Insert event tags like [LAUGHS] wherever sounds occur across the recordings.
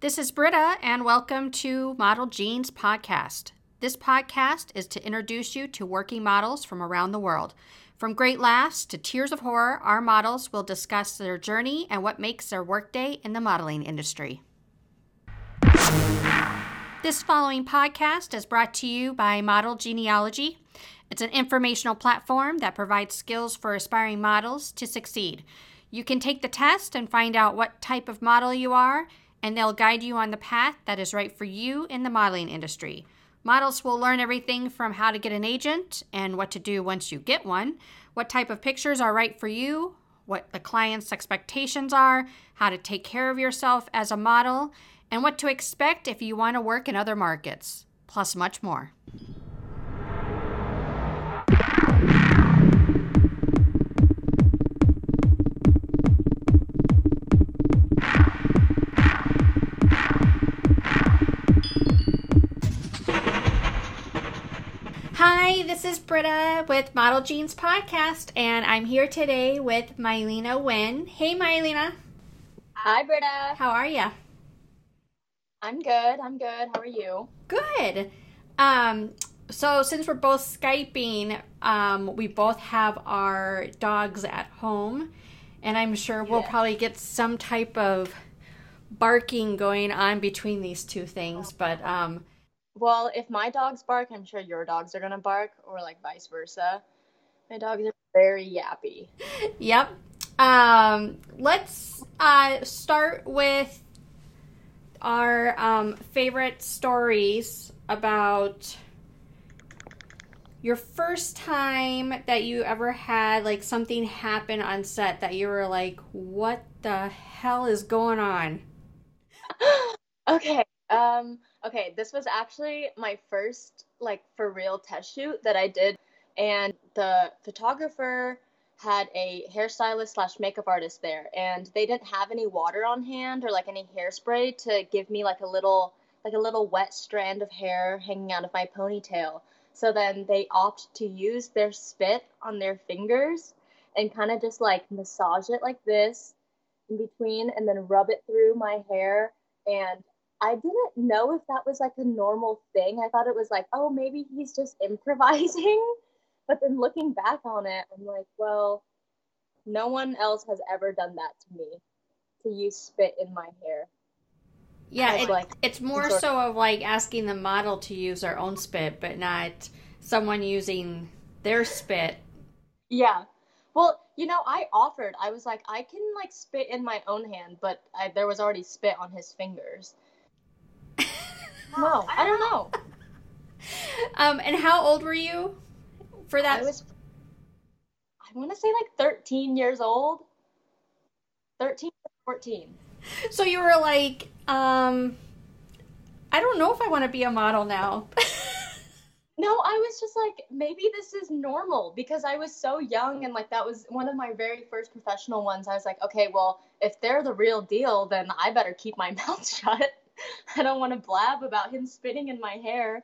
This is Britta, and welcome to Model Genes Podcast. This podcast is to introduce you to working models from around the world. From great laughs to tears of horror, our models will discuss their journey and what makes their workday in the modeling industry. This following podcast is brought to you by Model Genealogy. It's an informational platform that provides skills for aspiring models to succeed. You can take the test and find out what type of model you are, and they'll guide you on the path that is right for you in the modeling industry. Models will learn everything from how to get an agent and what to do once you get one, what type of pictures are right for you, what the client's expectations are, how to take care of yourself as a model, and what to expect if you want to work in other markets, plus much more. Hi, this is Britta with Model Genes Podcast, and I'm here today with Mylina Nguyen. Hey, Mylina. Hi, Britta. How are you? I'm good. I'm good. How are you? Good. Um, so since we're both Skyping, um, we both have our dogs at home, and I'm sure we'll Yeah. probably get some type of barking going on between these two things. But um, Well, if my dogs bark, I'm sure your dogs are gonna bark, or like vice versa. My dogs are very yappy. Yep. Um, let's uh, start with our um, favorite stories about your first time that you ever had like something happen on set that you were like, what the hell is going on? [GASPS] Okay. Um, okay, this was actually my first like for real test shoot that I did, and the photographer had a hairstylist slash makeup artist there, and they didn't have any water on hand or like any hairspray to give me like a little like a little wet strand of hair hanging out of my ponytail. So then they opt to use their spit on their fingers and kind of just like massage it like this in between and then rub it through my hair and I didn't know if that was like a normal thing. I thought it was like, oh, maybe he's just [LAUGHS] improvising. But then looking back on it, I'm like, well, no one else has ever done that to me to use spit in my hair. Yeah, It's it, like- it's more it's so of like asking the model to use their own spit, but not someone using their spit. Yeah. Well, you know, I offered. I was like, I can like spit in my own hand, but I, there was already spit on his fingers. No, I don't know. [LAUGHS] Um, and how old were you for that? I was, I want to say like 13 years old. 13 14. So you were like, um, I don't know if I want to be a model now. [LAUGHS] No, I was just like, maybe this is normal because I was so young and like that was one of my very first professional ones. I was like, okay, well, if they're the real deal, then I better keep my [LAUGHS] mouth shut. [LAUGHS] I don't want to blab about him spitting in my hair.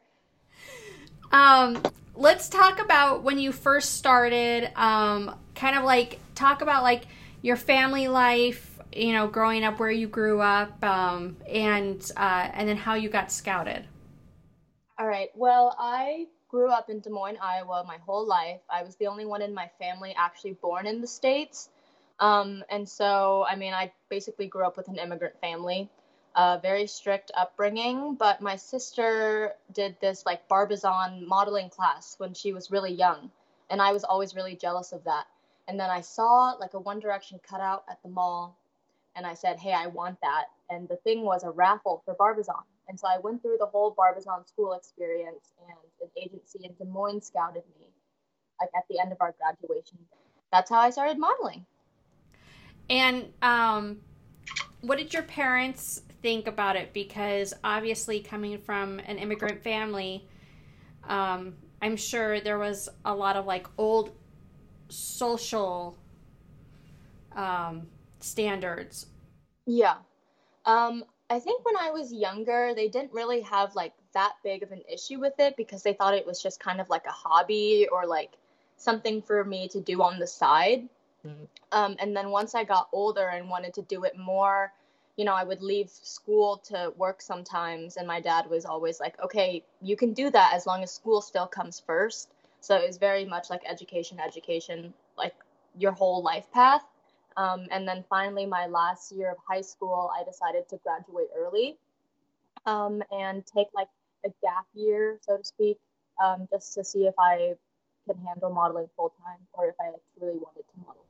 um, let's talk about when you first started. Um, kind of like talk about like your family life. You know, growing up, where you grew up, um, and uh, and then how you got scouted. All right. Well, I grew up in Des Moines, Iowa my whole life. I was the only one in my family actually born in the States. Um, and so, I mean, I basically grew up with an immigrant family, a very strict upbringing. But my sister did this like Barbizon modeling class when she was really young. And I was always really jealous of that. And then I saw like a One Direction cutout at the mall. And I said, hey, I want that. And the thing was a raffle for Barbizon. And so I went through the whole Barbizon school experience, and an agency in Des Moines scouted me, like at the end of our graduation. That's how I started modeling. And um, what did your parents think about it? Because obviously, coming from an immigrant family, um, I'm sure there was a lot of like old social um, standards. Yeah. Um, I think when I was younger, they didn't really have like that big of an issue with it because they thought it was just kind of like a hobby or like something for me to do on the side. Um, and then once I got older and wanted to do it more, you know, I would leave school to work sometimes, and my dad was always like, okay, you can do that as long as school still comes first. So it was very much like education, education, like your whole life path. Um, and then finally, my last year of high school, I decided to graduate early um, and take like a gap year, so to speak, um, just to see if I can handle modeling full time or if I really wanted to model.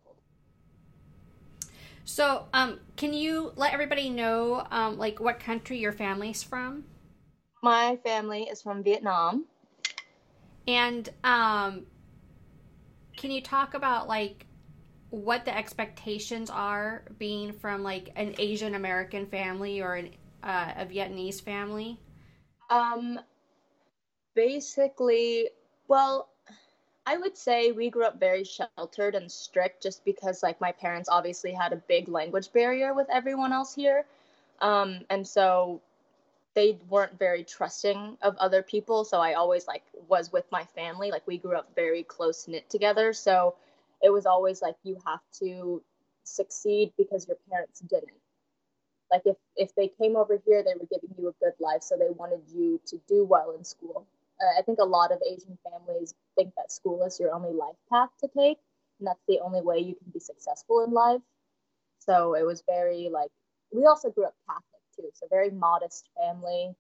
So, um, can you let everybody know, um, like, what country your family's from? My family is from Vietnam. And um, can you talk about like what the expectations are being from like an Asian American family or an, uh, a Vietnamese family? Um, basically, well, I would say we grew up very sheltered and strict just because like my parents obviously had a big language barrier with everyone else here. Um, and so they weren't very trusting of other people. So i always like was with my family. Like we grew up very close knit together. So it was always like you have to succeed because your parents didn't. Like if if they came over here they were giving you a good life. So they wanted you to do well in school. Uh, i think a lot of asian families think that school is your only life path to take and that's the only way you can be successful in life so it was very like we also grew up catholic too. So very modest family,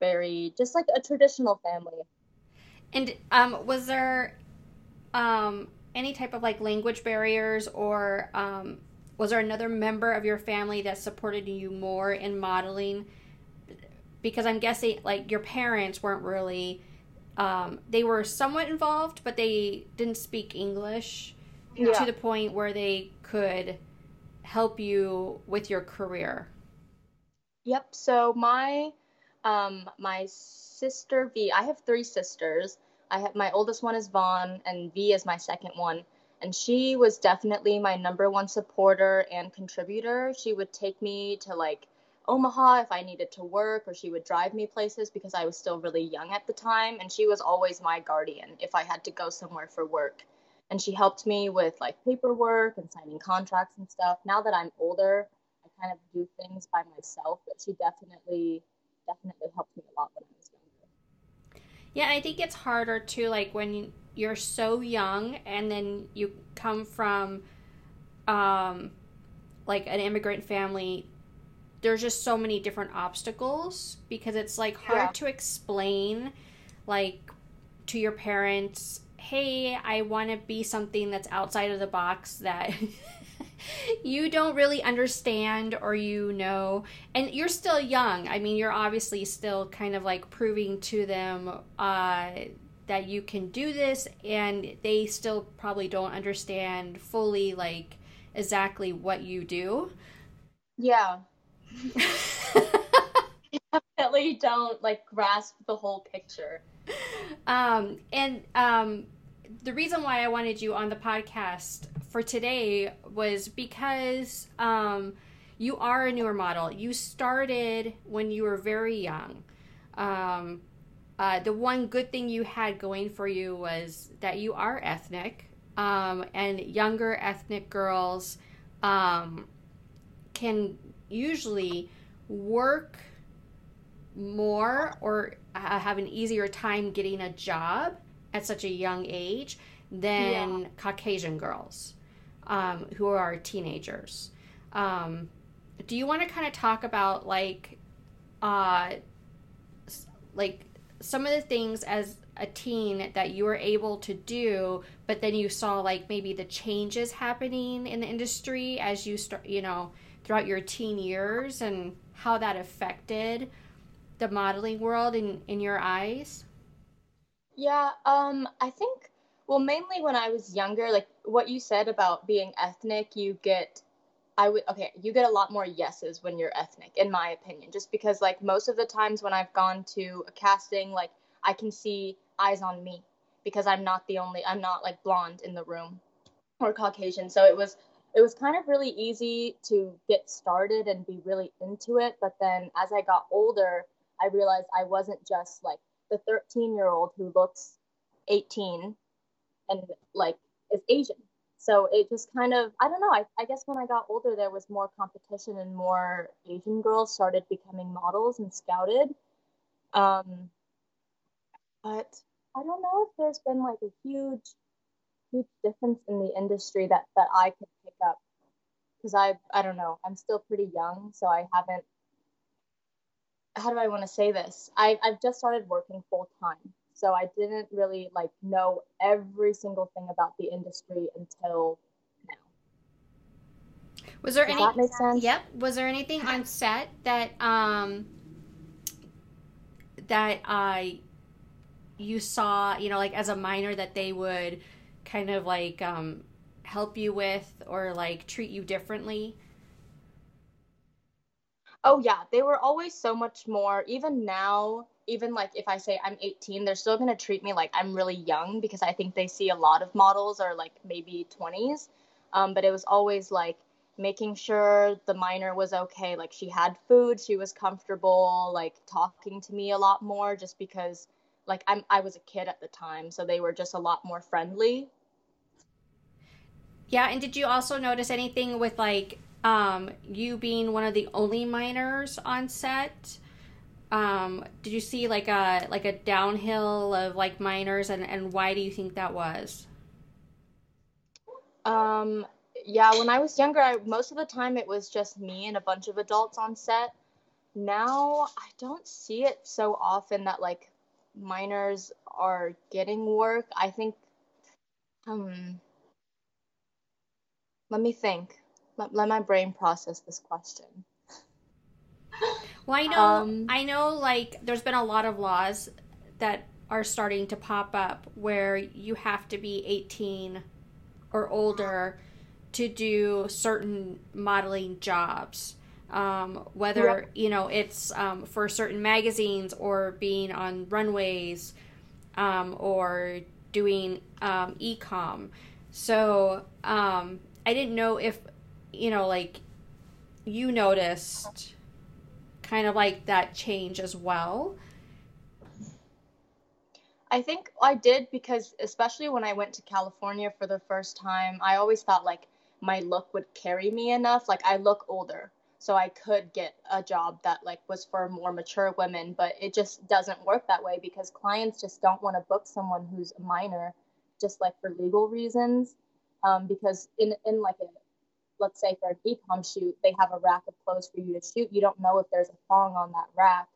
very just like a traditional family. And um, was there um, any type of like language barriers, or um, was there another member of your family that supported you more in modeling? Because I'm guessing like your parents weren't really. Um, they were somewhat involved, but they didn't speak English yeah. to the point where they could help you with your career. Yep. So my um my sister V, I have three sisters. I have my oldest one is Vaughn and V is my second one. And she was definitely my number one supporter and contributor. She would take me to like Omaha if I needed to work, or she would drive me places because I was still really young at the time. And she was always my guardian if I had to go somewhere for work. And she helped me with like paperwork and signing contracts and stuff. Now that I'm older, I kind of do things by myself, but she definitely definitely helped me a lot when I was younger. Yeah, I think it's harder too, like when you're so young and then you come from um like an immigrant family there's just so many different obstacles because it's like hard yeah. to explain like to your parents hey i want to be something that's outside of the box that [LAUGHS] you don't really understand or you know. And you're still young. I mean you're obviously still kind of like proving to them uh, that you can do this and they still probably don't understand fully like exactly what you do. Yeah definitely don't like grasp the whole picture um and um the reason why I wanted you on the podcast for today was because um, you are a newer model. You started when you were very young. Um, uh, the one good thing you had going for you was that you are ethnic, um, and younger ethnic girls um, can usually work more or have an easier time getting a job at such a young age than yeah. Caucasian girls um, who are teenagers. Um, do you want to kind of talk about like, uh, like some of the things as a teen that you were able to do, but then you saw like maybe the changes happening in the industry as you start, you know, throughout your teen years and how that affected the modeling world in in your eyes? Yeah, um, I think, well, mainly when I was younger, like what you said about being ethnic, you get, I would, okay, you get a lot more yeses when you're ethnic, in my opinion, just because, like, most of the times when I've gone to a casting, like, I can see eyes on me because I'm not the only, I'm not like blonde in the room or Caucasian. So it was, it was kind of really easy to get started and be really into it. But then as I got older, I realized I wasn't just like the 13 year old who looks 18 and like is Asian. so it just kind of I don't know. I, I guess when I got older, there was more competition and more Asian girls started becoming models and scouted. Um, but I don't know if there's been like a huge, huge difference in the industry that that I could pick up because I I don't know. I'm still pretty young, so I haven't. How do I want to say this? I I've just started working full time, so I didn't really like know every single thing about the industry until now. Was there Does any? that make sense? Yep. Was there anything on set that um that uh you saw, you know, like as a minor that they would kind of like um help you with or like treat you differently? Oh yeah, they were always so much more. Even now, even like if I say I'm 18, they're still gonna treat me like I'm really young because I think they see a lot of models are like maybe 20s. Um, but it was always like making sure the minor was okay, like she had food, she was comfortable, like talking to me a lot more, just because like I'm I was a kid at the time, so they were just a lot more friendly. Yeah, and did you also notice anything with like um you being one of the only minors on set? Um, did you see like a like a downhill of like minors and and why do you think that was? Um, yeah, when I was younger, I, most of the time it was just me and a bunch of adults on set. Now I don't see it so often that like minors are getting work. I think, um, let me think. Let, let my brain process this question. Well, I know, Um, I know, like there's been a lot of laws that are starting to pop up where you have to be 18 or older to do certain modeling jobs. Um, whether you know it's um, for certain magazines or being on runways um, or doing um, e-com. So um, I didn't know if you know like you noticed kind of like that change as well. I think I did because, especially when I went to California for the first time, I always thought like my look would carry me enough. Like I look older, so I could get a job that like was for more mature women, but it just doesn't work that way because clients just don't want to book someone who's a minor, just like for legal reasons. Um, because in in like a let's say for an e-com shoot, they have a rack of clothes for you to shoot. You don't know if there's a thong on that rack,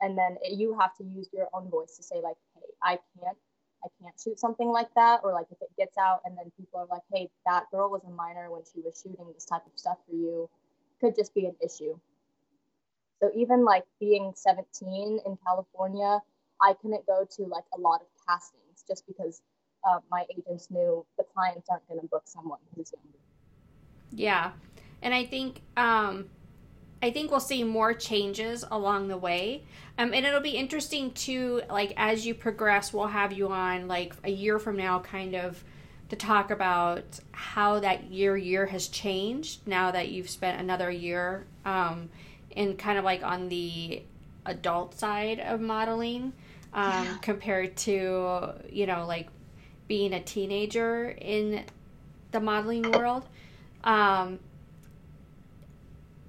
and then it, you have to use your own voice to say like, "Hey, I can't, I can't shoot something like that," or like if it gets out and then people are like, "Hey, that girl was a minor when she was shooting this type of stuff for you," could just be an issue. So even like being 17 in California, I couldn't go to like a lot of castings just because uh, my agents knew the clients aren't going to book someone who's younger. Yeah. And I think um I think we'll see more changes along the way. Um and it'll be interesting too like as you progress we'll have you on like a year from now kind of to talk about how that year year has changed now that you've spent another year um in kind of like on the adult side of modeling um Yeah. compared to you know like being a teenager in the modeling world. Um,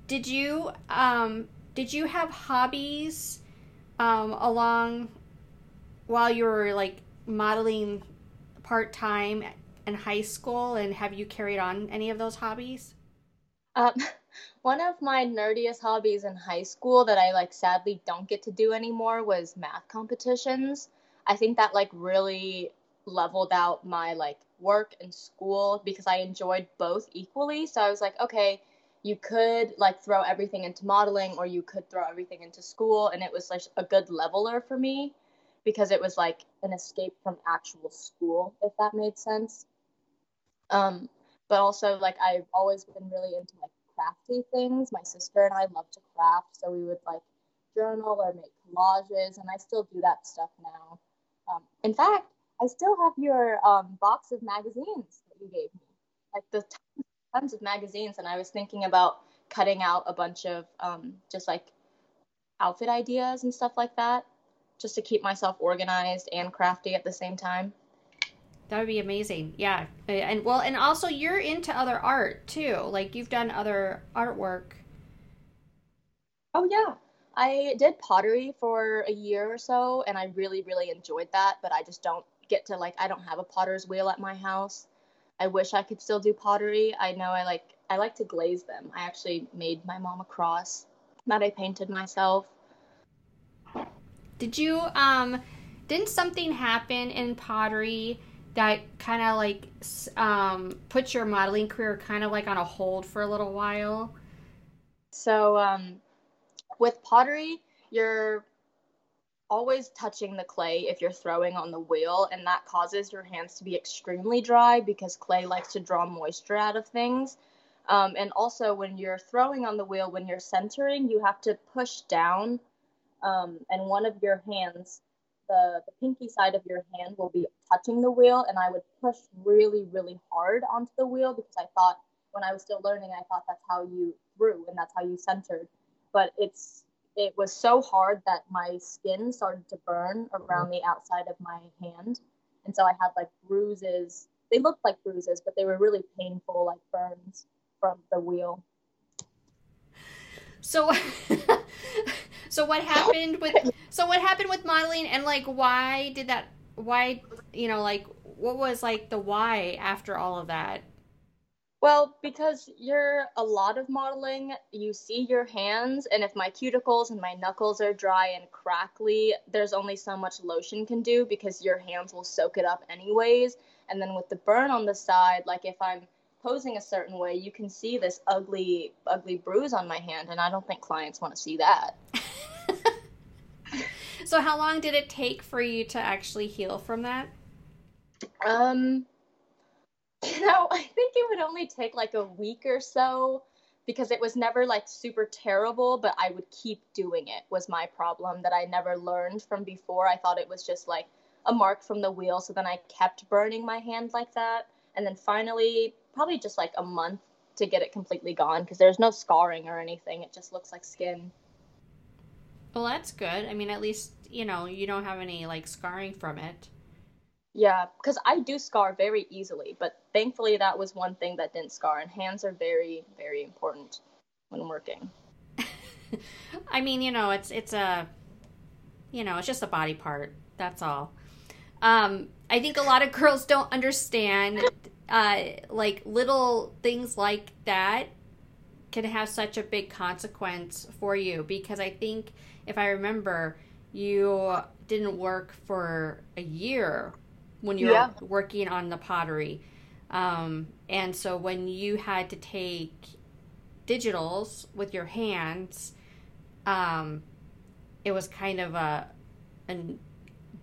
did you um, did you have hobbies um, along while you were like modeling part time in high school, and have you carried on any of those hobbies? Um, [LAUGHS] one of my nerdiest hobbies in high school that I like sadly don't get to do anymore was math competitions. I think that like really leveled out my like work and school because I enjoyed both equally. So I was like, okay, you could like throw everything into modeling or you could throw everything into school and it was like a good leveler for me because it was like an escape from actual school, if that made sense. Um, but also like I've always been really into like crafty things. My sister and I love to craft, so we would like journal or make collages, and I still do that stuff now. Um, in fact, I still have your um, box of magazines that you gave me, like the tons, tons of magazines, and I was thinking about cutting out a bunch of um, just like outfit ideas and stuff like that, just to keep myself organized and crafty at the same time. That would be amazing. Yeah. And well, and also you're into other art too. Like you've done other artwork. Oh yeah. I did pottery for a year or so and I really really enjoyed that, but I just don't get to like I don't have a potter's wheel at my house. I wish I could still do pottery. I know I like I like to glaze them. I actually made my mom a cross that I painted myself. Did you um didn't something happen in pottery that kind of like um put your modeling career kind of like on a hold for a little while? So um with pottery, you're always touching the clay if you're throwing on the wheel, and that causes your hands to be extremely dry because clay likes to draw moisture out of things. Um, and also, when you're throwing on the wheel, when you're centering, you have to push down, um, and one of your hands, the, the pinky side of your hand, will be touching the wheel. And I would push really, really hard onto the wheel because I thought when I was still learning, I thought that's how you threw and that's how you centered. But it's it was so hard that my skin started to burn around the outside of my hand. And so I had like bruises. They looked like bruises, but they were really painful, like burns from the wheel. So [LAUGHS] so what happened with so what happened with modeling and like why did that why you know like what was like the why after all of that? Well, because you're a lot of modeling, you see your hands, and if my cuticles and my knuckles are dry and crackly, there's only so much lotion can do because your hands will soak it up anyways. And then with the burn on the side, like if I'm posing a certain way, you can see this ugly, ugly bruise on my hand, and I don't think clients want to see that. [LAUGHS] so, how long did it take for you to actually heal from that? Um, you know, [LAUGHS] I think it would only take like a week or so because it was never like super terrible, but I would keep doing it was my problem that I never learned from before. I thought it was just like a mark from the wheel, so then I kept burning my hand like that. And then finally, probably just like a month to get it completely gone because there's no scarring or anything. It just looks like skin. Well, that's good. I mean, at least, you know, you don't have any like scarring from it. Yeah, because I do scar very easily, but thankfully that was one thing that didn't scar. And hands are very, very important when working. [LAUGHS] I mean, you know, it's it's a, you know, it's just a body part. That's all. Um, I think a lot of girls don't understand, uh, like little things like that can have such a big consequence for you because I think if I remember, you didn't work for a year when you yeah. were working on the pottery. Um, and so when you had to take digitals with your hands, um, it was kind of a, a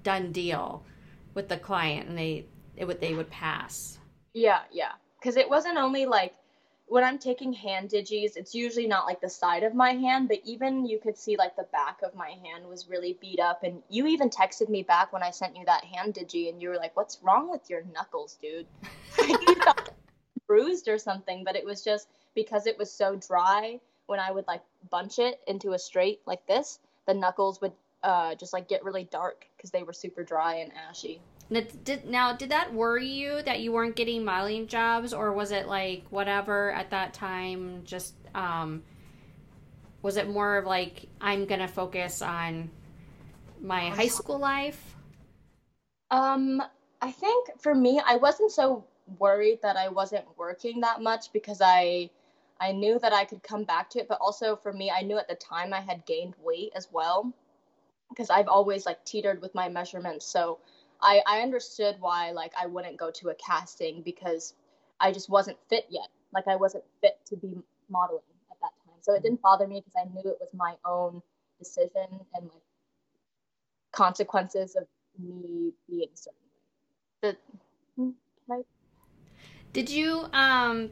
done deal with the client, and they it would they would pass. Yeah, yeah, because it wasn't only like when I'm taking hand digis, it's usually not like the side of my hand, but even you could see like the back of my hand was really beat up. And you even texted me back when I sent you that hand digi, and you were like, "What's wrong with your knuckles, dude?" [LAUGHS] bruised or something, but it was just because it was so dry. When I would like bunch it into a straight like this, the knuckles would uh, just like get really dark because they were super dry and ashy. Now did, now, did that worry you that you weren't getting modeling jobs, or was it like whatever at that time? Just um, was it more of like I'm gonna focus on my high school life? Um, I think for me, I wasn't so worried that I wasn't working that much because I I knew that I could come back to it, but also for me, I knew at the time I had gained weight as well because I've always like teetered with my measurements, so I, I understood why like I wouldn't go to a casting because I just wasn't fit yet. Like I wasn't fit to be modeling at that time. So it didn't bother me because I knew it was my own decision and like consequences of me being certain way. Hmm, I... Did you um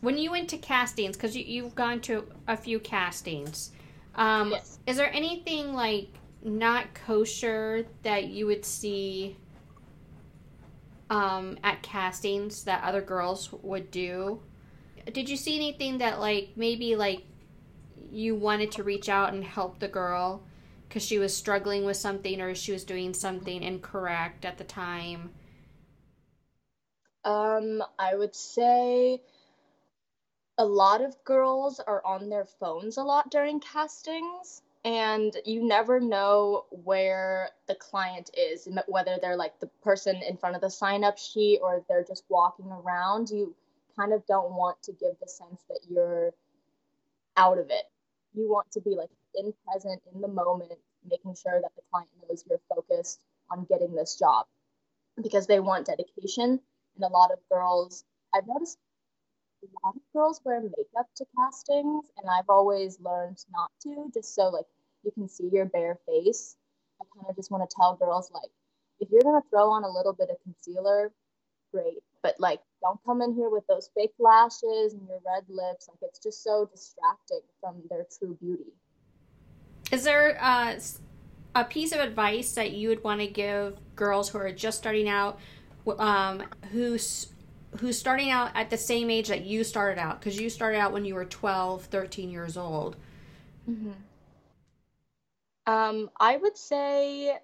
when you went to castings because you, you've gone to a few castings um yes. is there anything like not kosher that you would see um, at castings that other girls would do. Did you see anything that like maybe like you wanted to reach out and help the girl because she was struggling with something or she was doing something incorrect at the time? Um, I would say a lot of girls are on their phones a lot during castings and you never know where the client is whether they're like the person in front of the sign up sheet or they're just walking around you kind of don't want to give the sense that you're out of it. You want to be like in present in the moment making sure that the client knows you're focused on getting this job because they want dedication. And a lot of girls i've noticed a lot of girls wear makeup to castings, and I've always learned not to, just so like you can see your bare face. I kind of just want to tell girls like, if you're gonna throw on a little bit of concealer, great, but like don't come in here with those fake lashes and your red lips. Like it's just so distracting from their true beauty. Is there uh, a piece of advice that you would want to give girls who are just starting out, um, who's who's starting out at the same age that you started out because you started out when you were 12 13 years old mm-hmm. um, i would say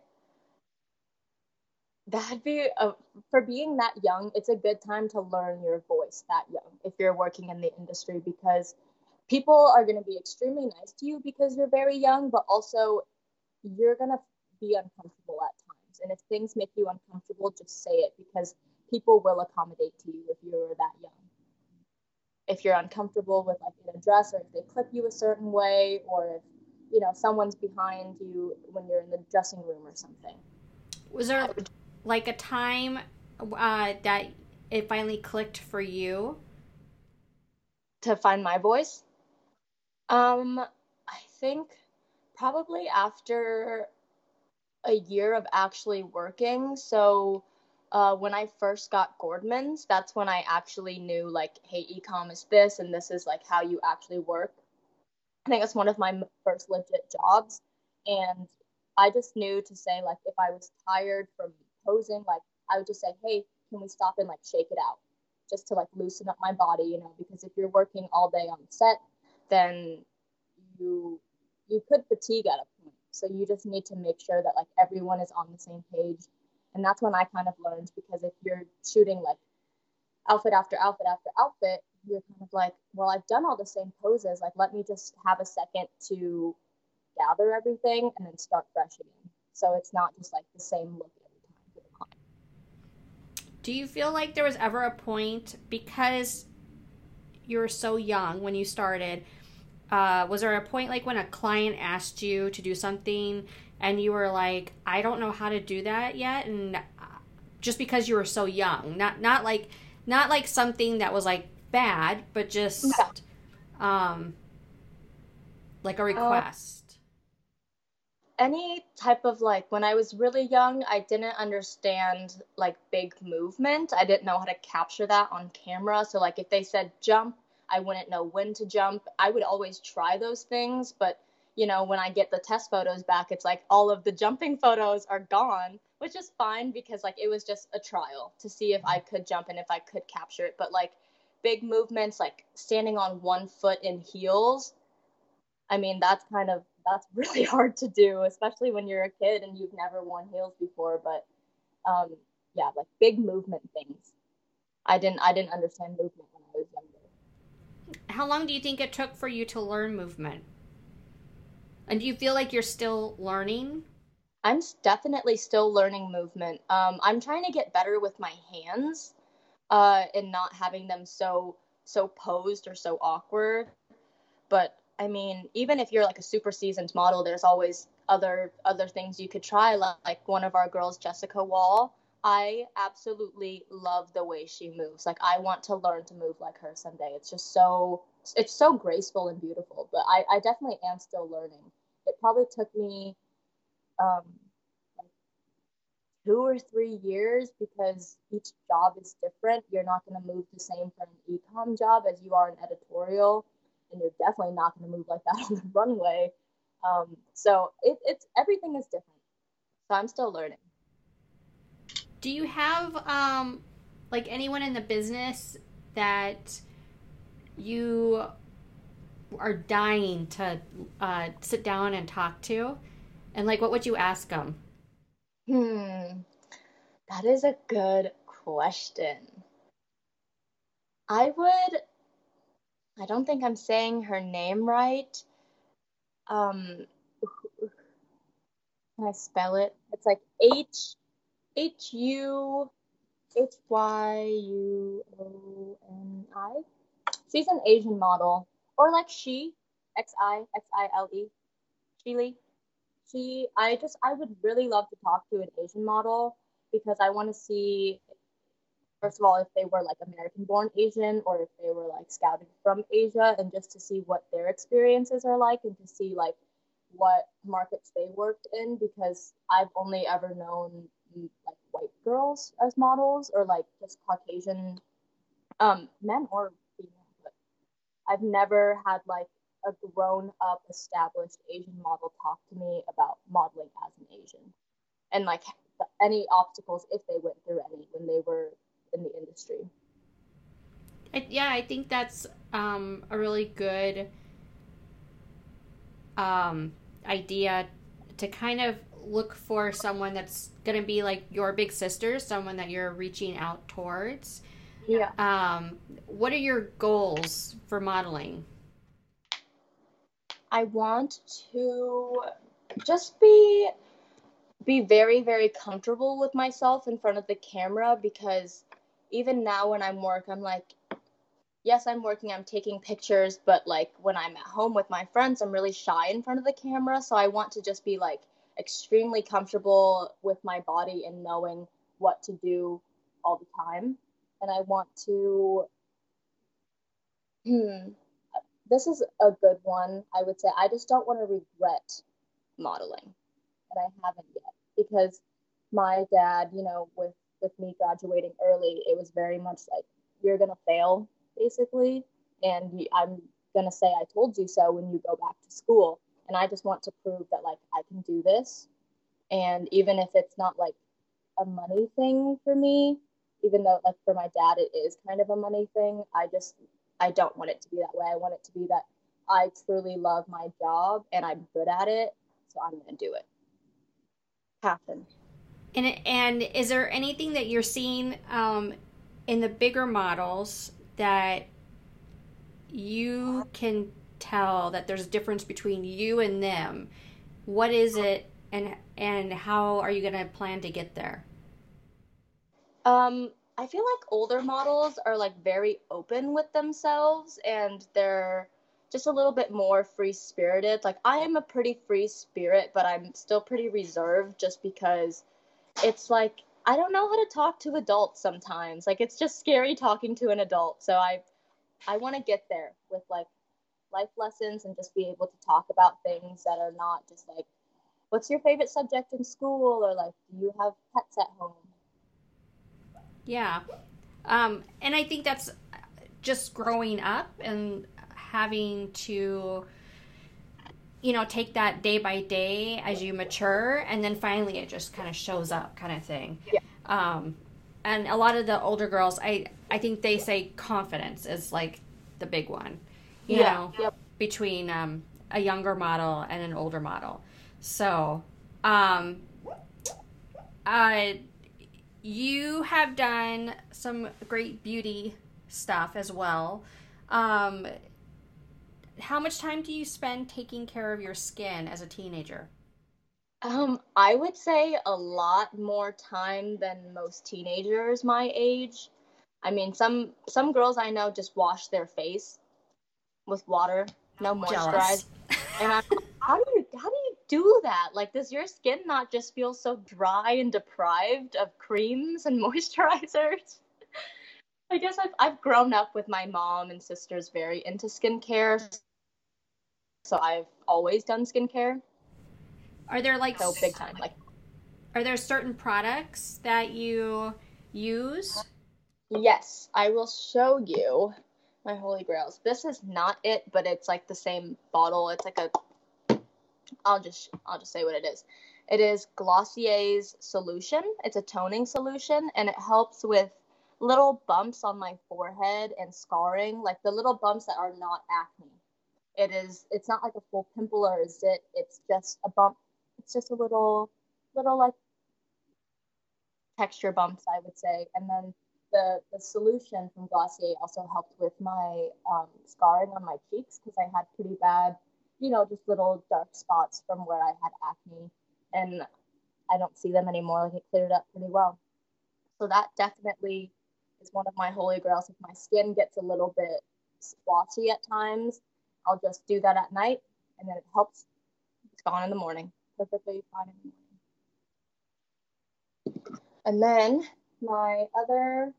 that'd be a, for being that young it's a good time to learn your voice that young if you're working in the industry because people are going to be extremely nice to you because you're very young but also you're going to be uncomfortable at times and if things make you uncomfortable just say it because people will accommodate to you if you're that young. If you're uncomfortable with like in a dress or if they clip you a certain way or if you know someone's behind you when you're in the dressing room or something. Was there like a time uh, that it finally clicked for you? To find my voice? Um, I think probably after a year of actually working. So uh, when I first got Gordmans, that's when I actually knew like, hey, ecom is this, and this is like how you actually work. I think it's one of my first legit jobs, and I just knew to say like, if I was tired from posing, like I would just say, hey, can we stop and like shake it out, just to like loosen up my body, you know, because if you're working all day on set, then you you could fatigue at a point. So you just need to make sure that like everyone is on the same page and that's when I kind of learned because if you're shooting like outfit after outfit after outfit, you're kind of like, well, I've done all the same poses. Like, let me just have a second to gather everything and then start fresh again. So it's not just like the same look every time. Do you feel like there was ever a point because you were so young when you started? Uh, was there a point like when a client asked you to do something and you were like, I don't know how to do that yet, and uh, just because you were so young, not not like not like something that was like bad, but just um like a uh, request. Uh, any type of like when I was really young, I didn't understand like big movement. I didn't know how to capture that on camera. So like if they said jump, I wouldn't know when to jump. I would always try those things, but you know, when I get the test photos back, it's like all of the jumping photos are gone, which is fine because like it was just a trial to see if I could jump and if I could capture it. But like big movements, like standing on one foot in heels, I mean, that's kind of that's [LAUGHS] really hard to do, especially when you're a kid and you've never worn heels before. But um, yeah, like big movement things. I didn't I didn't understand movement when I was younger. How long do you think it took for you to learn movement? And do you feel like you're still learning? I'm definitely still learning movement. Um, I'm trying to get better with my hands uh, and not having them so so posed or so awkward. But I mean, even if you're like a super seasoned model, there's always other other things you could try. Like one of our girls, Jessica Wall. I absolutely love the way she moves. Like I want to learn to move like her someday. It's just so it's so graceful and beautiful. But I, I definitely am still learning it probably took me um, two or three years because each job is different. You're not going to move the same for an ecom job as you are an editorial, and you're definitely not going to move like that [LAUGHS] on the runway. Um, so it, it's everything is different. So I'm still learning. Do you have um, like anyone in the business that you are dying to uh, sit down and talk to? And like, what would you ask them? Hmm, that is a good question. I would. I don't think I'm saying her name right. Um, can I spell it? It's like H H U H Y U O N I. She's an Asian model, or like she, X I X I L E, Sheely. She, I just, I would really love to talk to an Asian model because I want to see, first of all, if they were like American born Asian or if they were like scouted from Asia and just to see what their experiences are like and to see like what markets they worked in because I've only ever known like white girls as models or like just Caucasian um, men or I've never had like a grown up established Asian model talk to me about modeling as an Asian and like any obstacles if they went through any when they were in the industry. I, yeah, I think that's um, a really good um, idea to kind of look for someone that's going to be like your big sister, someone that you're reaching out towards. Yeah. Um, what are your goals for modeling? I want to just be be very very comfortable with myself in front of the camera because even now when I'm work I'm like yes, I'm working, I'm taking pictures, but like when I'm at home with my friends, I'm really shy in front of the camera. So I want to just be like extremely comfortable with my body and knowing what to do all the time. And I want to, hmm, this is a good one. I would say I just don't want to regret modeling, and I haven't yet because my dad, you know, with with me graduating early, it was very much like you're gonna fail basically. And I'm to say, I told you so when you go back to school. And I just want to prove that, like, I can do this. And even if it's not like a money thing for me, even though, like, for my dad, it is kind of a money thing, I just, I don't want it to be that way. I want it to be that I truly love my job and I'm good at it. So I'm going to do it. Happen. And, and is there anything that you're seeing um, in the bigger models that you can tell that there's a difference between you and them what is it and and how are you going to plan to get there um i feel like older models are like very open with themselves and they're just a little bit more free spirited like i am a pretty free spirit but i'm still pretty reserved just because it's like I don't know how to talk to adults sometimes. Like it's just scary talking to an adult. So I I want to get there with like life lessons and just be able to talk about things that are not just like what's your favorite subject in school or like do you have pets at home? Yeah. Um and I think that's just growing up and having to you know, take that day by day as you mature, and then finally it just kind of shows up, kind of thing. Yeah. Um, and a lot of the older girls, I I think they say confidence is like the big one. You yeah. know, yep. between um, a younger model and an older model. So, um, uh, you have done some great beauty stuff as well. Um, how much time do you spend taking care of your skin as a teenager? Um, I would say a lot more time than most teenagers my age. I mean, some some girls I know just wash their face with water, no moisturize. and I'm, how do you do that? Like, does your skin not just feel so dry and deprived of creams and [LAUGHS] moisturizers? I guess I've I've grown up with my mom and sisters very into skincare, so I've always done skincare. Are there like so big time like Are there certain products that you use? Yes, I will show you my holy grails. This is not it, but it's like the same bottle. It's like a I'll just I'll just say what it is. It is Glossier's solution. It's a toning solution and it helps with little bumps on my forehead and scarring, like the little bumps that are not acne. It is it's not like a full pimple or a zit. It's just a bump. It's just a little little like texture bumps, I would say. And then the, the solution from Glossier also helped with my um, scarring on my cheeks because I had pretty bad, you know, just little dark spots from where I had acne. And I don't see them anymore. Like it cleared up pretty well. So that definitely is one of my holy grails. If my skin gets a little bit splotchy at times, I'll just do that at night and then it helps. It's gone in the morning. Perfectly fine in the morning. And then my other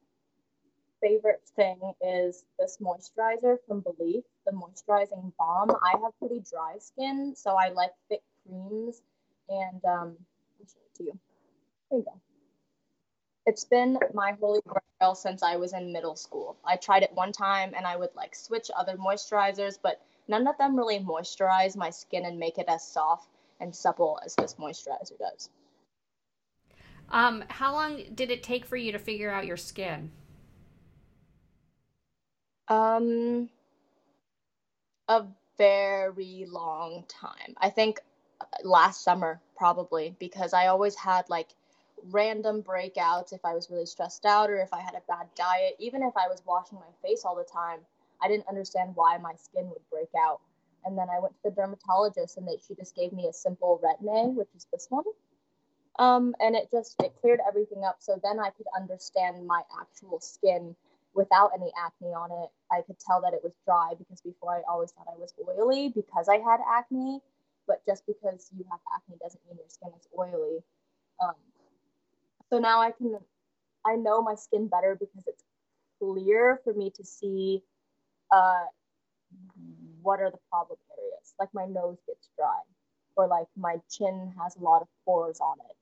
favorite thing is this moisturizer from Belif, the moisturizing balm. I have pretty dry skin, so I like thick creams. And um, I'll show it to you. There you go. It's been my holy grail since I was in middle school. I tried it one time and I would like switch other moisturizers, but none of them really moisturize my skin and make it as soft and supple as this moisturizer does. Um, how long did it take for you to figure out your skin? Um, a very long time. I think uh, last summer probably because I always had like random breakouts if I was really stressed out or if I had a bad diet. Even if I was washing my face all the time, I didn't understand why my skin would break out. And then I went to the dermatologist and they, she just gave me a simple retin-A, which is this one. Um, and it just it cleared everything up. So then I could understand my actual skin without any acne on it. I could tell that it was dry because before I always thought I was oily because I had acne. But just because you have acne doesn't mean your skin is oily. Um, so now I can I know my skin better because it's clear for me to see uh, what are the problem areas. Like my nose gets dry, or like my chin has a lot of pores on it,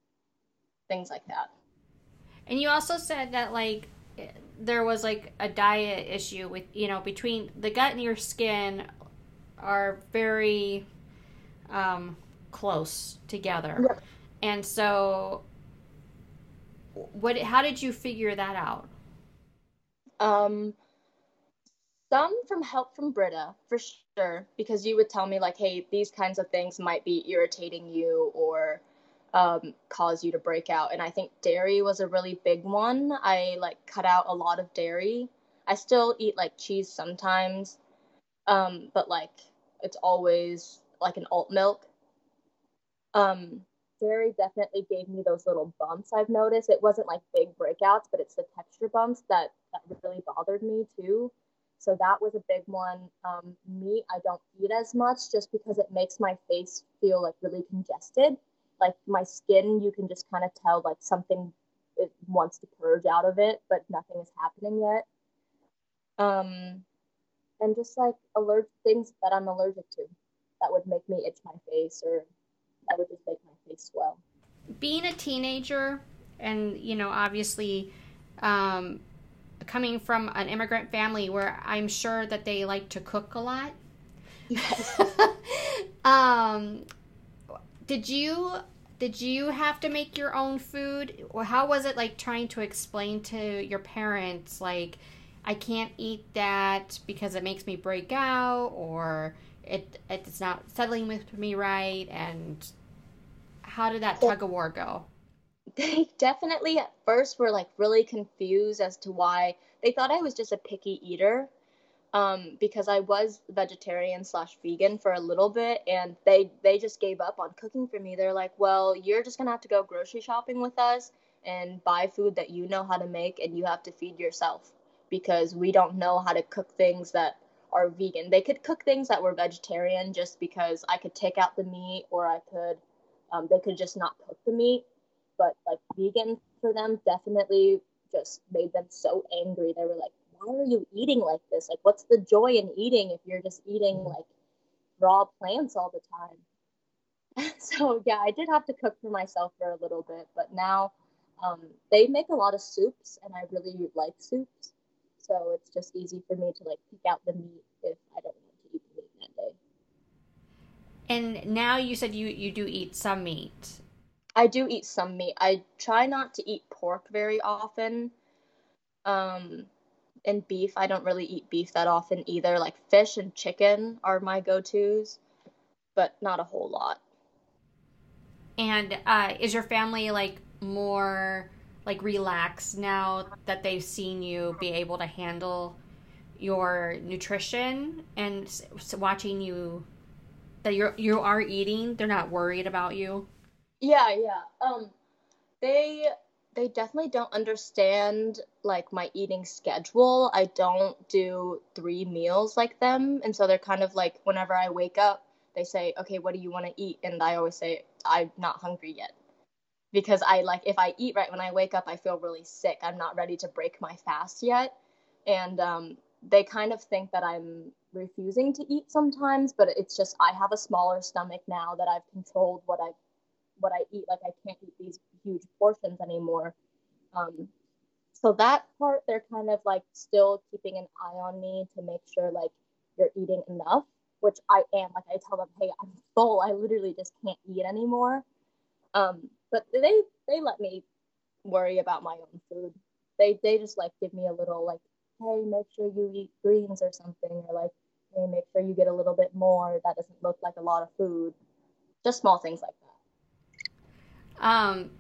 things like that. And you also said that like there was like a diet issue with you know between the gut and your skin are very um, close together, yep. and so what? How did you figure that out? Um, some from help from Britta for sure, because you would tell me like, hey, these kinds of things might be irritating you or um, cause you to break out. And I think dairy was a really big one. I like cut out a lot of dairy. I still eat like cheese sometimes, um, but like it's always like an alt milk. Um, dairy definitely gave me those little bumps I've noticed. It wasn't like big breakouts, but it's the texture bumps that, that really bothered me too. So that was a big one. Um, meat, I don't eat as much just because it makes my face feel like really congested. Like my skin, you can just kind of tell like something it wants to purge out of it, but nothing is happening yet. Um, and just like allergic things that I'm allergic to that would make me itch my face or that would just make my face swell. Being a teenager, and you know, obviously, um, coming from an immigrant family where I'm sure that they like to cook a lot. Yes. [LAUGHS] um, did you did you have to make your own food or how was it like trying to explain to your parents like I can't eat that because it makes me break out or it it's not settling with me right and how did that tug of war go? They definitely at first were like really confused as to why they thought I was just a picky eater. Um, because I was vegetarian slash vegan for a little bit, and they they just gave up on cooking for me. They're like, "Well, you're just gonna have to go grocery shopping with us and buy food that you know how to make, and you have to feed yourself because we don't know how to cook things that are vegan. They could cook things that were vegetarian just because I could take out the meat, or I could um, they could just not cook the meat. But like vegan for them definitely just made them so angry. They were like, why are you eating like this? Like, what's the joy in eating if you're just eating mm. like raw plants all the time? [LAUGHS] so yeah, I did have to cook for myself for a little bit, but now um, they make a lot of soups, and I really like soups. So it's just easy for me to like pick out the meat if I don't want to eat meat that day. and now you said you you do eat some meat. I do eat some meat. I try not to eat pork very often. Um and beef, I don't really eat beef that often either. Like fish and chicken are my go-tos, but not a whole lot. And uh, is your family like more like relaxed now that they've seen you be able to handle your nutrition and watching you that you're you are eating they're not worried about you yeah yeah um they they definitely don't understand like my eating schedule. I don't do three meals like them. And so they're kind of like whenever i wake up they say okay what do you want to eat? And i always say i'm not hungry yet. Because i like if i eat right when i wake up i feel really sick. I'm not ready to break my fast yet. And um, they kind of think that i'm refusing to eat sometimes but it's just i have a smaller stomach now that i've controlled what i what i eat. Like i can't eat these huge portions anymore. Um, so that part they're kind of like still keeping an eye on me to make sure like you're eating enough which i am. Like i tell them hey i'm full. I literally just can't eat anymore. Um, but they they let me worry about my own food. They they just like give me a little like hey make sure you eat greens or something or like hey make sure you get a little bit more that doesn't look like a lot of food. Just small things like that. Um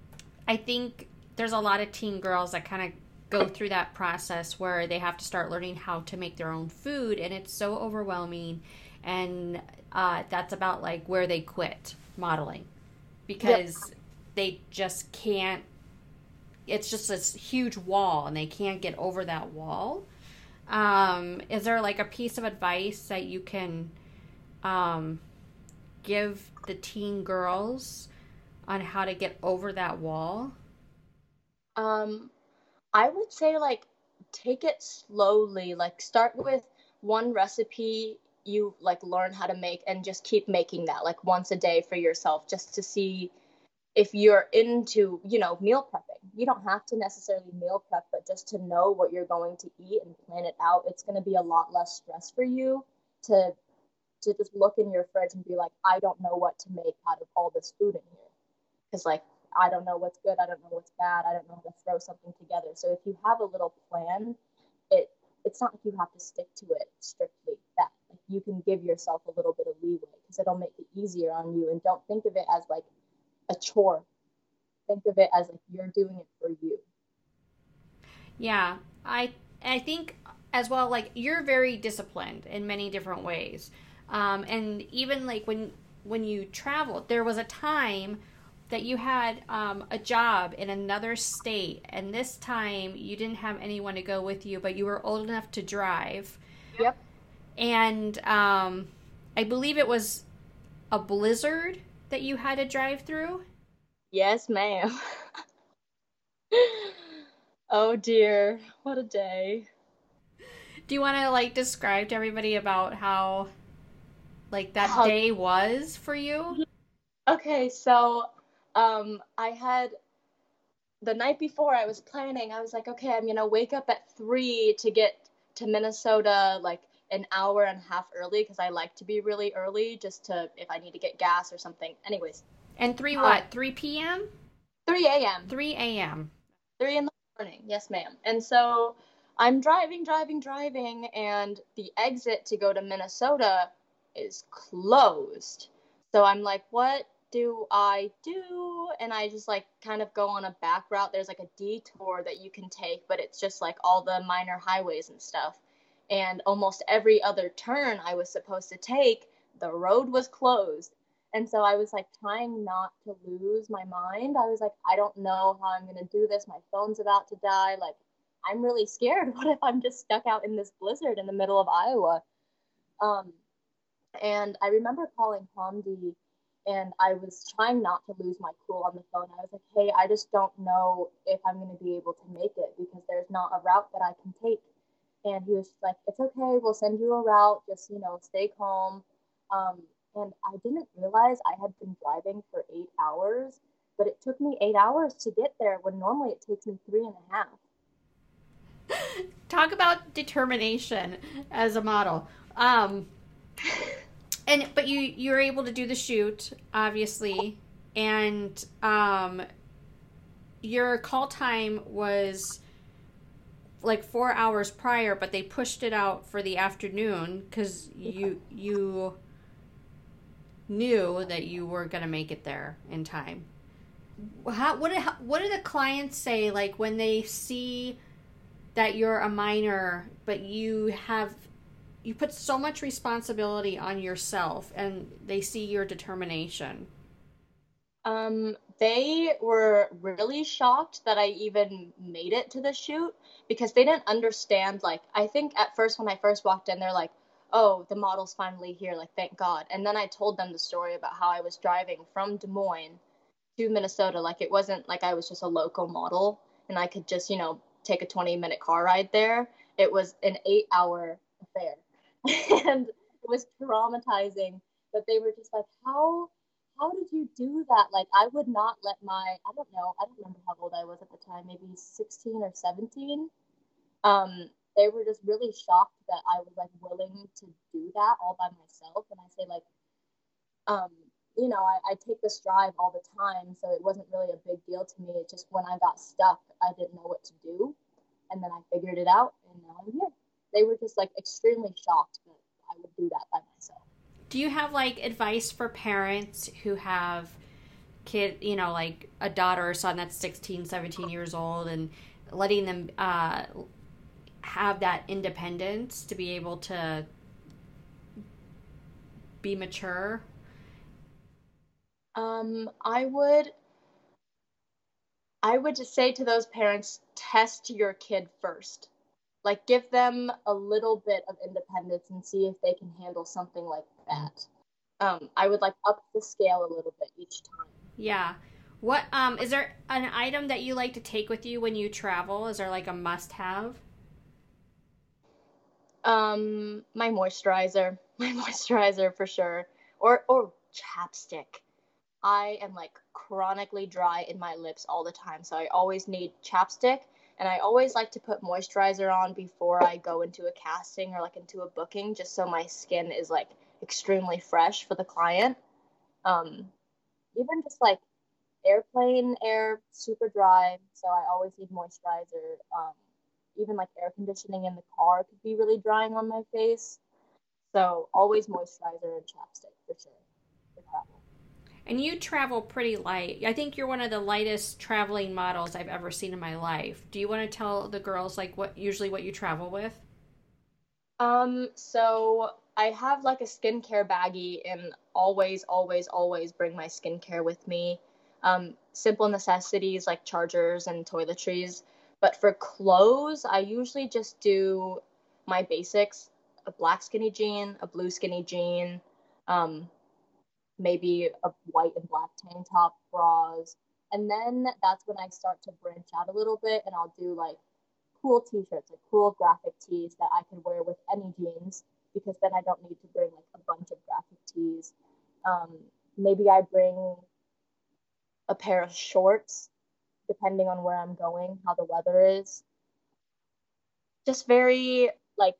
i think there's a lot of teen girls that kind of go through that process where they have to start learning how to make their own food and it's so overwhelming and uh, that's about like where they quit modeling. Because yep. they just can't it's just this huge wall and they can't get over that wall. Um, is there like a piece of advice that you can um, give the teen girls on how to get over that wall? Um, I would say like take it slowly. Like start with one recipe you like learn how to make and just keep making that like once a day for yourself just to see if you're into, you know, meal prepping. You don't have to necessarily meal prep, but just to know what you're going to eat and plan it out, it's going to be a lot less stress for you to to just look in your fridge and be like, I don't know what to make out of all this food in here. Cuz like I don't know what's good, I don't know what's bad, I don't know how to throw something together. So if you have a little plan, it it's not like you have to stick to it strictly that like you can give yourself a little bit of leeway because it'll make it easier on you and don't think of it as like a chore. Think of it as like you're doing it for you. Yeah, I I think as well like you're very disciplined in many different ways. Um, and even like when when you travel, there was a time that you had um, a job in another state, and this time you didn't have anyone to go with you, but you were old enough to drive. Yep. And um, I believe it was a blizzard that you had to drive through. Yes, ma'am. [LAUGHS] oh dear, what a day. Do you want to like describe to everybody about how like that how... day was for you? Okay, so um, I had the night before I was planning, I was like, okay, I'm gonna wake up at three to get to Minnesota like an hour and a half early because I like to be really early just to if I need to get gas or something. Anyways. And three uh, what? Three p.m. Three a.m. Three a.m. Three in the morning. Yes, ma'am. And so I'm driving, driving, driving, and the exit to go to Minnesota is closed. So I'm like, what do I do? And I just like kind of go on a back route. There's like a detour that you can take, but it's just like all the minor highways and stuff. And almost every other turn I was supposed to take, the road was closed. And so I was like trying not to lose my mind. I was like, I don't know how I'm going to do this. My phone's about to die. Like, I'm really scared. [LAUGHS] What if I'm just stuck out in this blizzard in the middle of Iowa? Um, and I remember calling Hamdi and I was trying not to lose my cool on the phone. I was like, hey, I just don't know if I'm going to be able to make it because there's not a route that I can take. And he was like, it's okay, we'll send you a route, just, you know, stay calm. Um, and I didn't realize I had been driving for eight hours, but it took me eight hours to get there when normally it takes me three and a half. [LAUGHS] Talk about determination as a model. Um, and but you you're able to do the shoot obviously. And um your call time was like four hours prior but they pushed it out for the afternoon because you you knew that you were going to make it there in time. How what do, what do the clients say like when they see that you're a minor but you have you put so much responsibility on yourself and they see your determination. Um they were really shocked that i even made it to the shoot because they didn't understand like i think at first when i first walked in they're like oh the model's finally here like thank god. And then i told them the story about how i was driving from des moines to minnesota like it wasn't like i was just a local model and i could just you know take a 20 minute car ride there. It was an eight hour affair [LAUGHS] and it was traumatizing but they were just like how how did you do that? Like i would not let my i don't know i don't remember how old i was at the time maybe 16 or 17 um they were just really shocked that i was like willing to do that all by myself. And i say like um you know I, I take this drive all the time so it wasn't really a big deal to me. It just when i got stuck i didn't know what to do. And then i figured it out and now i'm here they were just like extremely shocked that I would do that by myself. Do you have like advice for parents who have kid, you know, like a daughter or son that's 16, 17 years old and letting them uh, have that independence to be able to be mature? Um, I would I would just say to those parents, test your kid first like give them a little bit of independence and see if they can handle something like that. Um, i would like up the scale a little bit each time. Yeah. What um is there an item that you like to take with you when you travel? Is there like a must have um my moisturizer. [LAUGHS] My moisturizer for sure. Or or chapstick. I am like chronically dry in my lips all the time so i always need chapstick and I always like to put moisturizer on before I go into a casting or like into a booking, just so my skin is like extremely fresh for the client. Um, even just like airplane air, super dry, so I always need moisturizer. Um, even like air conditioning in the car could be really drying on my face. So always moisturizer and chapstick for sure. And you travel pretty light. I think you're one of the lightest traveling models I've ever seen in my life. Do you want to tell the girls like what usually what you travel with? Um, so I have like a skincare baggie and always, always, always bring my skincare with me. Um, simple necessities like chargers and toiletries. But for clothes, I usually just do my basics a black skinny jean, a blue skinny jean, um, maybe a white and black tank top, bras. And then that's when I start to branch out a little bit and I'll do like cool t-shirts, like cool graphic tees that I can wear with any jeans because then I don't need to bring like a bunch of graphic tees. Um, maybe I bring a pair of shorts depending on where I'm going, how the weather is. Just very like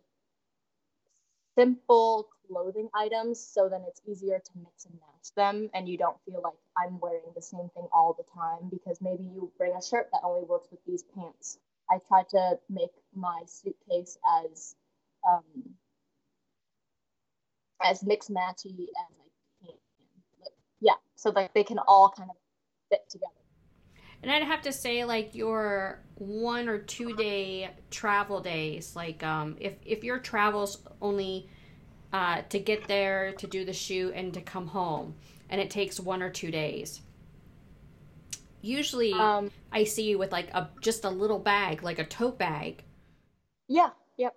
simple clothing items so then it's easier to mix and match them and you don't feel like I'm wearing the same thing all the time because maybe you bring a shirt that only works with these pants. I try to make my suitcase as um, as mix matchy as I can. Like, yeah, so like they can all kind of fit together. And I'd have to say, like your one or two day travel days, like um, if if your travels only uh, to get there to do the shoot and to come home, and it takes one or two days. Usually, um, I see you with like a just a little bag, like a tote bag. Yeah, yep.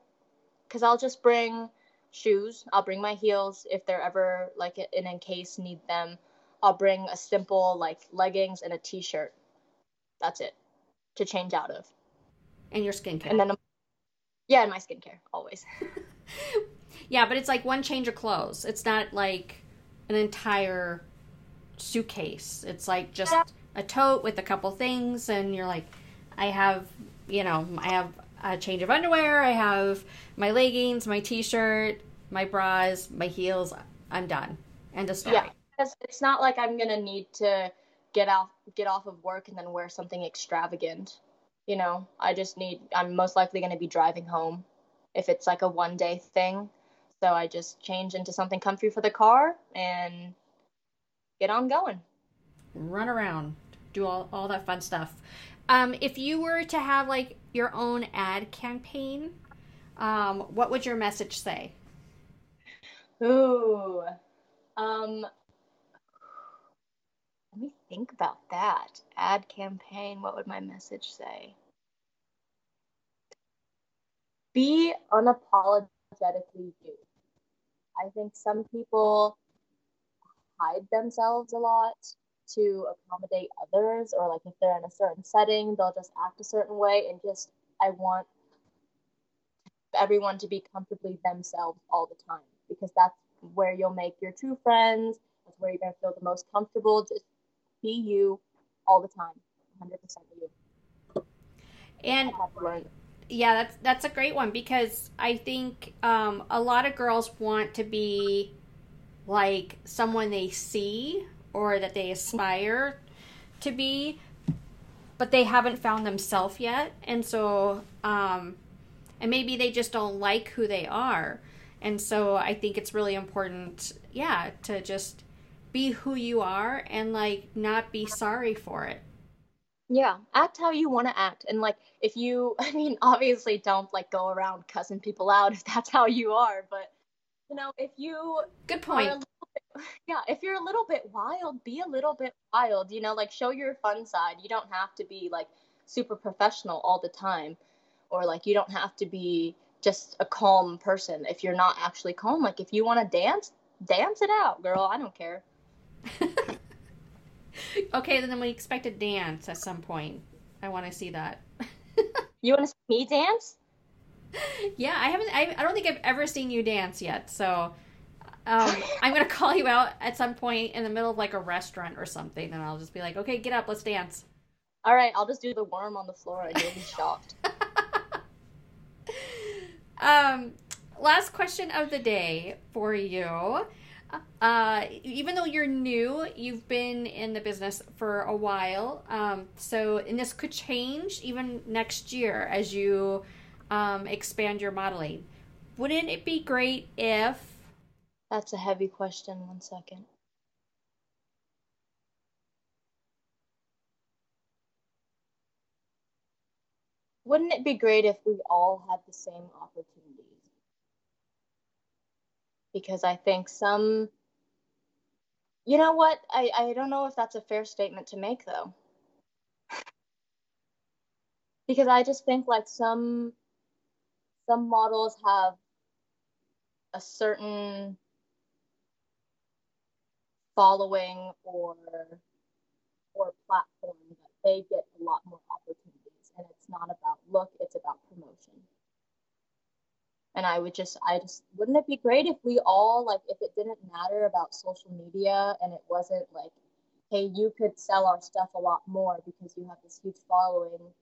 Because I'll just bring shoes. I'll bring my heels if they're ever like in in case need them. I'll bring a simple like leggings and a t-shirt. That's it to change out of. And your skincare. And then, yeah, and my skincare always. [LAUGHS] Yeah, but it's like one change of clothes. It's not like an entire suitcase. It's like just a tote with a couple things, and you're like, I have, you know, I have a change of underwear, I have my leggings, my t shirt, my bras, my heels. I'm done. End of story. Yeah, it's not like I'm gonna need to get off get off of work and then wear something extravagant. You know, I just need. I'm most likely gonna be driving home if it's like a one day thing. So I just change into something comfy for the car and get on going. Run around. do all, all that fun stuff. Um, if you were to have like your own ad campaign, um, what would your message say? Ooh, um, let me think about that. Ad campaign, what would my message say? Be unapologetically you. I think some people hide themselves a lot to accommodate others, or like if they're in a certain setting, they'll just act a certain way. And just, I want everyone to be comfortably themselves all the time because that's where you'll make your true friends. That's where you're going to feel the most comfortable. Just be you all the time, 100% you. And yeah, that's that's a great one because I think um, a lot of girls want to be like someone they see or that they aspire to be, but they haven't found themselves yet, and so um, and maybe they just don't like who they are, and so I think it's really important, yeah, to just be who you are and like not be sorry for it. Yeah, act how you want to act. And like if you [LAUGHS] I mean obviously don't like go around cussing people out [LAUGHS] if that's how you are, but you know, if you Good point. Bit, [LAUGHS] yeah, if you're a little bit wild, be a little bit wild, you know, like show your fun side. You don't have to be like super professional all the time or like you don't have to be just a calm person if you're not actually calm. Like if you want to dance, dance it out, girl. I don't care. [LAUGHS] okay, then we expect a dance at some point. I want to see that. [LAUGHS] you want to see me dance? Yeah, I haven't. I, I don't think I've ever seen you dance yet. So um, [LAUGHS] I'm gonna call you out at some point in the middle of like a restaurant or something, and I'll just be like, "Okay, get up, let's dance." All right, I'll just do the worm on the floor, and you'll be shocked. um, last question of the day for you uh, even though you're new, you've been in the business for a while. Um, so, and this could change even next year as you um, expand your modeling. Wouldn't it be great if? That's a heavy question. One second. Wouldn't it be great if we all had the same opportunities? Because I think some you know what? I, I don't know if that's a fair statement to make though. because I just think like some some models have a certain following or or platform that they get a lot more opportunities and it's not about look, it's about promotion and i would just i just wouldn't it be great if we all like if it didn't matter about social media and it wasn't like hey you could sell our stuff a lot more because you have this huge following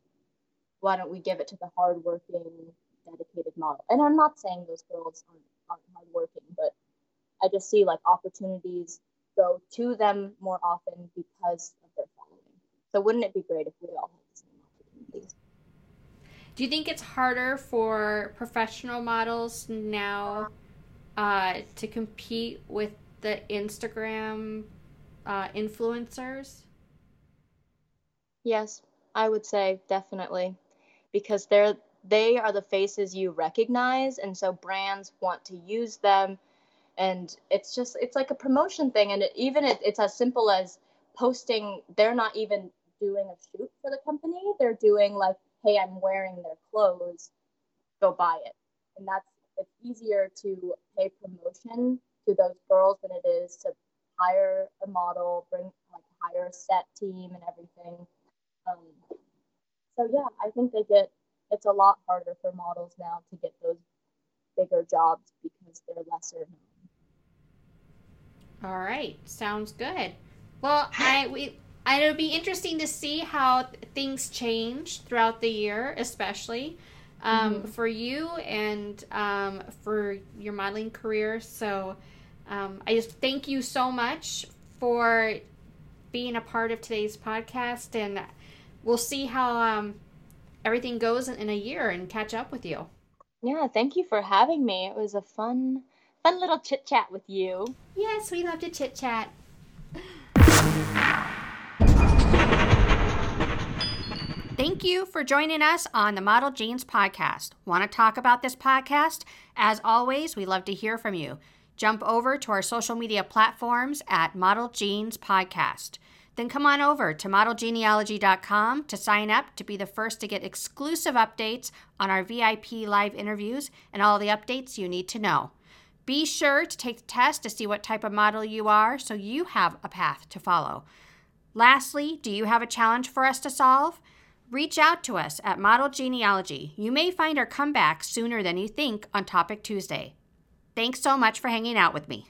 why don't we give it to the hardworking dedicated model? And i'm not saying those girls aren't, aren't hardworking but i just see like opportunities go to them more often because of their following. So wouldn't it be great if we all had the same opportunities do you think it's harder for professional models now uh, to compete with the Instagram uh, influencers? Yes, I would say definitely, because they're they are the faces you recognize, and so brands want to use them, and it's just it's like a promotion thing, and it, even it, it's as simple as posting. They're not even doing a shoot for the company; they're doing like hey, I'm wearing their clothes, go buy it. And that's it's easier to pay promotion to those girls than it is to hire a model, bring like hire a set team and everything. Um, so yeah, I think they get it's a lot harder for models now to get those bigger jobs because they're lesser known. All right, sounds good. Well, I we and it'll be interesting to see how things change throughout the year, especially um, mm-hmm. for you and um, for your modeling career. So um, I just thank you so much for being a part of today's podcast, and we'll see how um, everything goes in, in a year and catch up with you. Yeah, thank you for having me. It was a fun, fun little chit chat with you. Yes, we love to chit chat. Thank you for joining us on the Model Genes podcast. Want to talk about this podcast? As always, we love to hear from you. Jump over to our social media platforms at Model Genes Podcast. Then come on over to modelgenealogy.com to sign up to be the first to get exclusive updates on our VIP live interviews and all the updates you need to know. Be sure to take the test to see what type of model you are so you have a path to follow. Lastly, do you have a challenge for us to solve? Reach out to us at Model Genealogy. You may find our comeback sooner than you think on Topic Tuesday. Thanks so much for hanging out with me.